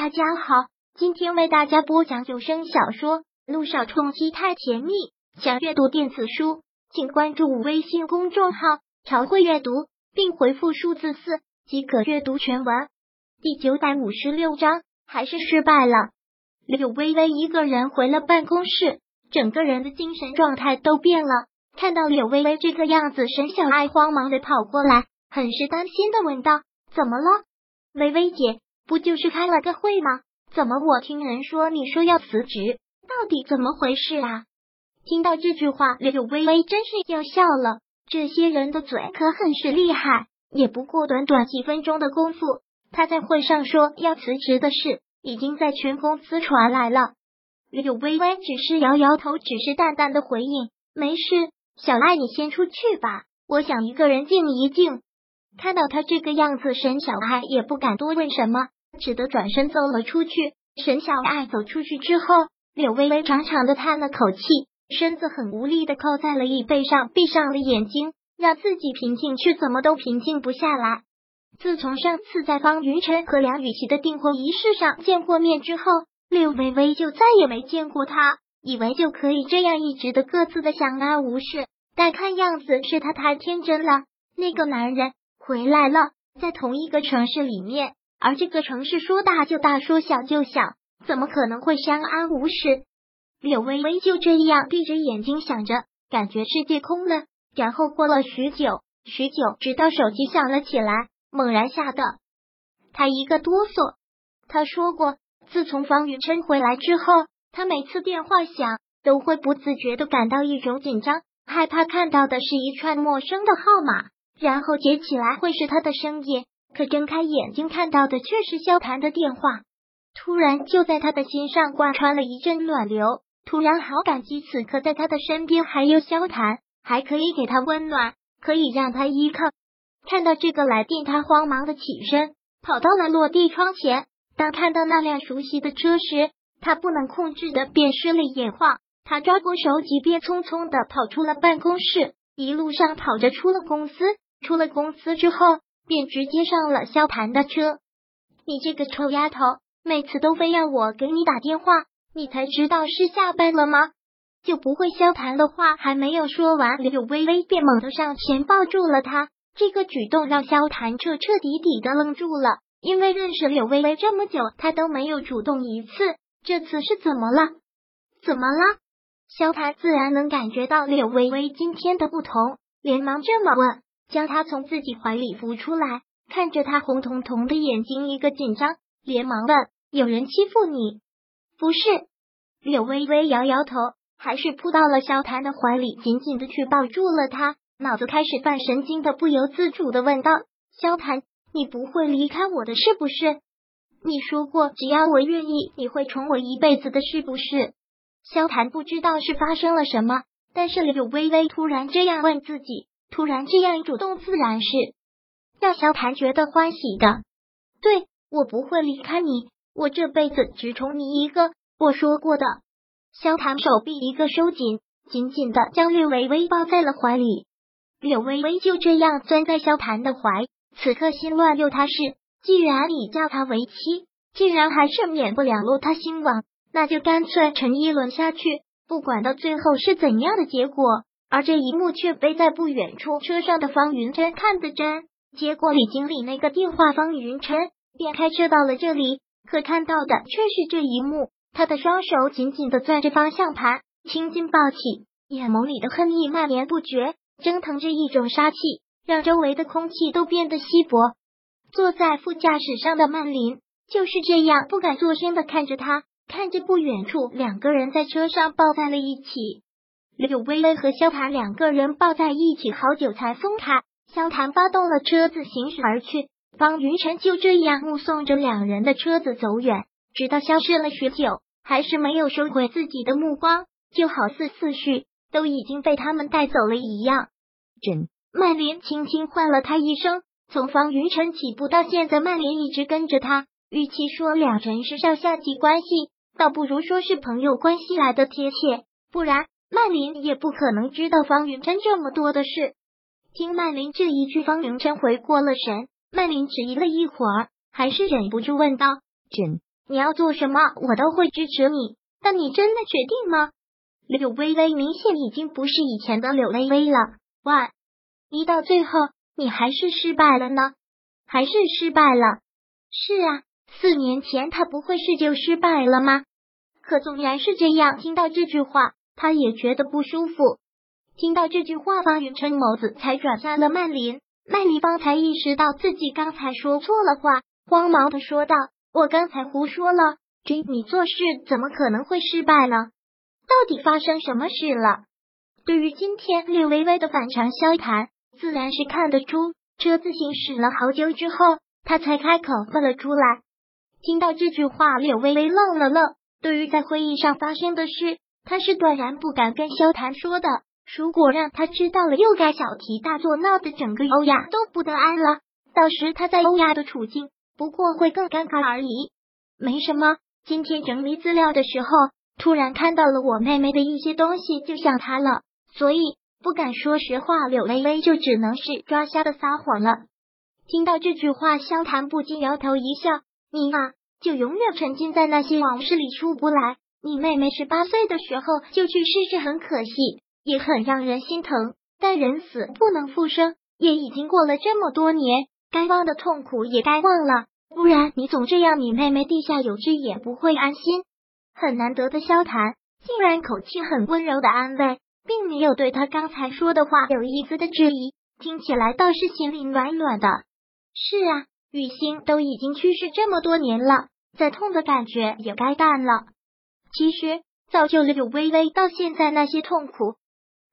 大家好，今天为大家播讲有声小说《路上冲击太甜蜜》。想阅读电子书，请关注微信公众号“朝会阅读”，并回复数字四即可阅读全文。第九百五十六章，还是失败了。柳微微一个人回了办公室，整个人的精神状态都变了。看到柳微微这个样子，沈小爱慌忙的跑过来，很是担心的问道：“怎么了，微微姐？不就是开了个会吗？怎么我听人说你说要辞职？到底怎么回事啊？”听到这句话，柳微微真是要笑了。这些人的嘴可很是厉害，也不过短短几分钟的功夫，他在会上说要辞职的事，已经在全公司传来了。柳微微只是摇摇头，只是淡淡的回应：“没事。”小赖，你先出去吧，我想一个人静一静。看到他这个样子，沈小爱也不敢多问什么，只得转身走了出去。沈小爱走出去之后，柳微微长长的叹了口气，身子很无力的靠在了椅背上，闭上了眼睛，让自己平静，却怎么都平静不下来。自从上次在方云晨和梁雨琪的订婚仪式上见过面之后，柳微微就再也没见过他。以为就可以这样一直的各自的相安无事，但看样子是他太天真了。那个男人回来了，在同一个城市里面，而这个城市说大就大，说小就小，怎么可能会相安无事？柳微微就这样闭着眼睛想着，感觉世界空了。然后过了许久，许久，直到手机响了起来，猛然吓得他一个哆嗦。他说过，自从方云琛回来之后。他每次电话响，都会不自觉的感到一种紧张，害怕看到的是一串陌生的号码，然后接起来会是他的声音，可睁开眼睛看到的却是萧谈的电话。突然就在他的心上贯穿了一阵暖流，突然好感激此刻在他的身边还有萧谈，还可以给他温暖，可以让他依靠。看到这个来电，他慌忙的起身，跑到了落地窗前。当看到那辆熟悉的车时，他不能控制的便失了眼眶，他抓过手机，便匆匆的跑出了办公室，一路上跑着出了公司。出了公司之后，便直接上了萧谈的车。你这个臭丫头，每次都非要我给你打电话，你才知道是下班了吗？就不会萧谈的话还没有说完，柳微微便猛地上前抱住了他。这个举动让萧谈彻彻底底的愣住了，因为认识柳微微这么久，他都没有主动一次。这次是怎么了？怎么了？萧谈自然能感觉到柳微微今天的不同，连忙这么问，将她从自己怀里扶出来，看着她红彤彤的眼睛，一个紧张，连忙问：“有人欺负你？”不是。柳微微摇摇头，还是扑到了萧谈的怀里，紧紧的去抱住了他，脑子开始犯神经的，不由自主的问道：“萧谈，你不会离开我的，是不是？”你说过，只要我愿意，你会宠我一辈子的，是不是？萧谈不知道是发生了什么，但是柳微微突然这样问自己，突然这样主动，自然是让萧谈觉得欢喜的。对我不会离开你，我这辈子只宠你一个，我说过的。萧谈手臂一个收紧，紧紧的将柳微微抱在了怀里。柳微微就这样钻在萧谈的怀，此刻心乱又踏实。既然你叫他为妻，既然还是免不了落他心网，那就干脆沉一轮下去，不管到最后是怎样的结果。而这一幕却被在不远处车上的方云琛看得真。接过李经理那个电话，方云琛便开车到了这里，可看到的却是这一幕。他的双手紧紧的攥着方向盘，青筋暴起，眼眸里的恨意蔓延不绝，蒸腾着一种杀气，让周围的空气都变得稀薄。坐在副驾驶上的曼琳就是这样不敢作声的看着他，看着不远处两个人在车上抱在了一起。柳微微和萧谈两个人抱在一起，好久才分开。萧谈发动了车子行驶而去，方云晨就这样目送着两人的车子走远，直到消失了许久，还是没有收回自己的目光，就好似思绪都已经被他们带走了一样。真曼琳轻轻唤了他一声。从方云晨起步到现在，曼联一直跟着他。与其说两人是上下级关系，倒不如说是朋友关系来的贴切。不然，曼琳也不可能知道方云琛这么多的事。听曼琳这一句，方云琛回过了神。曼琳迟疑了一会儿，还是忍不住问道：“真，你要做什么，我都会支持你。但你真的决定吗？柳微微明显已经不是以前的柳微微了。喂，一到最后，你还是失败了呢？还是失败了？是啊，四年前他不会是就失败了吗？可纵然是这样，听到这句话，他也觉得不舒服。听到这句话，方云琛眸子才转向了曼琳。曼琳方才意识到自己刚才说错了话，慌忙的说道：“我刚才胡说了。君，你做事怎么可能会失败呢？到底发生什么事了？”对于今天柳微微的反常交谈，自然是看得出。车子行驶了好久之后，他才开口问了出来。听到这句话，柳微微愣了愣。对于在会议上发生的事，他是断然不敢跟萧谈说的。如果让他知道了，又该小题大做，闹得整个欧亚都不得安了。到时他在欧亚的处境不过会更尴尬而已。没什么，今天整理资料的时候，突然看到了我妹妹的一些东西，就想她了，所以不敢说实话。柳微微就只能是抓瞎的撒谎了。听到这句话，萧谈不禁摇头一笑：“你啊。”就永远沉浸在那些往事里出不来。你妹妹十八岁的时候就去世，是很可惜，也很让人心疼。但人死不能复生，也已经过了这么多年，该忘的痛苦也该忘了。不然你总这样，你妹妹地下有知也不会安心。很难得的萧谈，竟然口气很温柔的安慰，并没有对他刚才说的话有一丝的质疑，听起来倒是心里暖暖的。是啊。雨欣都已经去世这么多年了，再痛的感觉也该淡了。其实，造就了柳微微到现在那些痛苦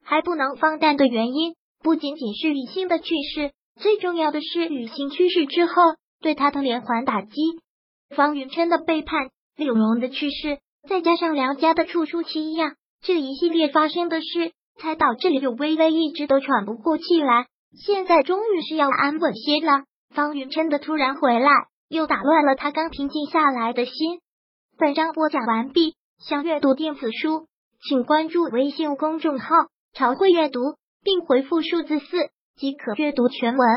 还不能放淡的原因，不仅仅是雨欣的去世，最重要的是雨欣去世之后对他的连环打击。方云琛的背叛，柳荣的去世，再加上梁家的处处欺压，这一系列发生的事，才导致柳微微一直都喘不过气来。现在终于是要安稳些了。方云琛的突然回来，又打乱了他刚平静下来的心。本章播讲完毕，想阅读电子书，请关注微信公众号“朝会阅读”，并回复数字四即可阅读全文。